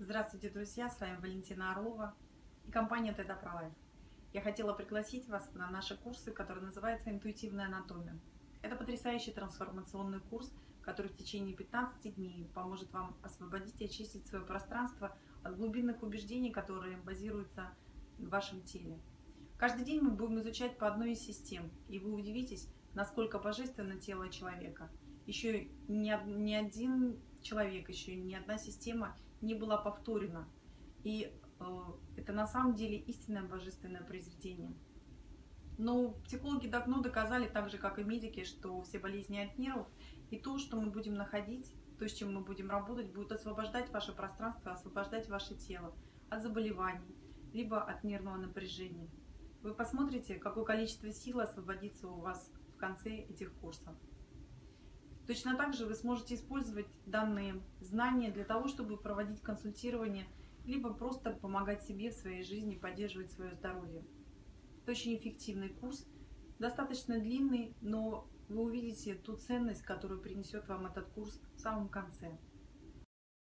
Здравствуйте, друзья! С вами Валентина Орлова и компания Pro Life. Я хотела пригласить вас на наши курсы, который называется «Интуитивная анатомия». Это потрясающий трансформационный курс, который в течение 15 дней поможет вам освободить и очистить свое пространство от глубинных убеждений, которые базируются в вашем теле. Каждый день мы будем изучать по одной из систем, и вы удивитесь, насколько божественно тело человека. Еще ни, ни один человек, еще ни одна система не была повторена. И э, это на самом деле истинное божественное произведение. Но психологи давно доказали, так же как и медики, что все болезни от нервов и то, что мы будем находить, то, с чем мы будем работать, будет освобождать ваше пространство, освобождать ваше тело от заболеваний, либо от нервного напряжения. Вы посмотрите, какое количество сил освободится у вас в конце этих курсов. Точно так же вы сможете использовать данные знания для того, чтобы проводить консультирование, либо просто помогать себе в своей жизни, поддерживать свое здоровье. Это очень эффективный курс, достаточно длинный, но вы увидите ту ценность, которую принесет вам этот курс в самом конце.